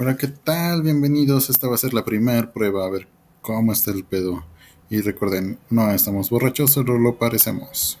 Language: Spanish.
Hola, ¿qué tal? Bienvenidos. Esta va a ser la primera prueba, a ver cómo está el pedo. Y recuerden, no estamos borrachos, solo lo parecemos.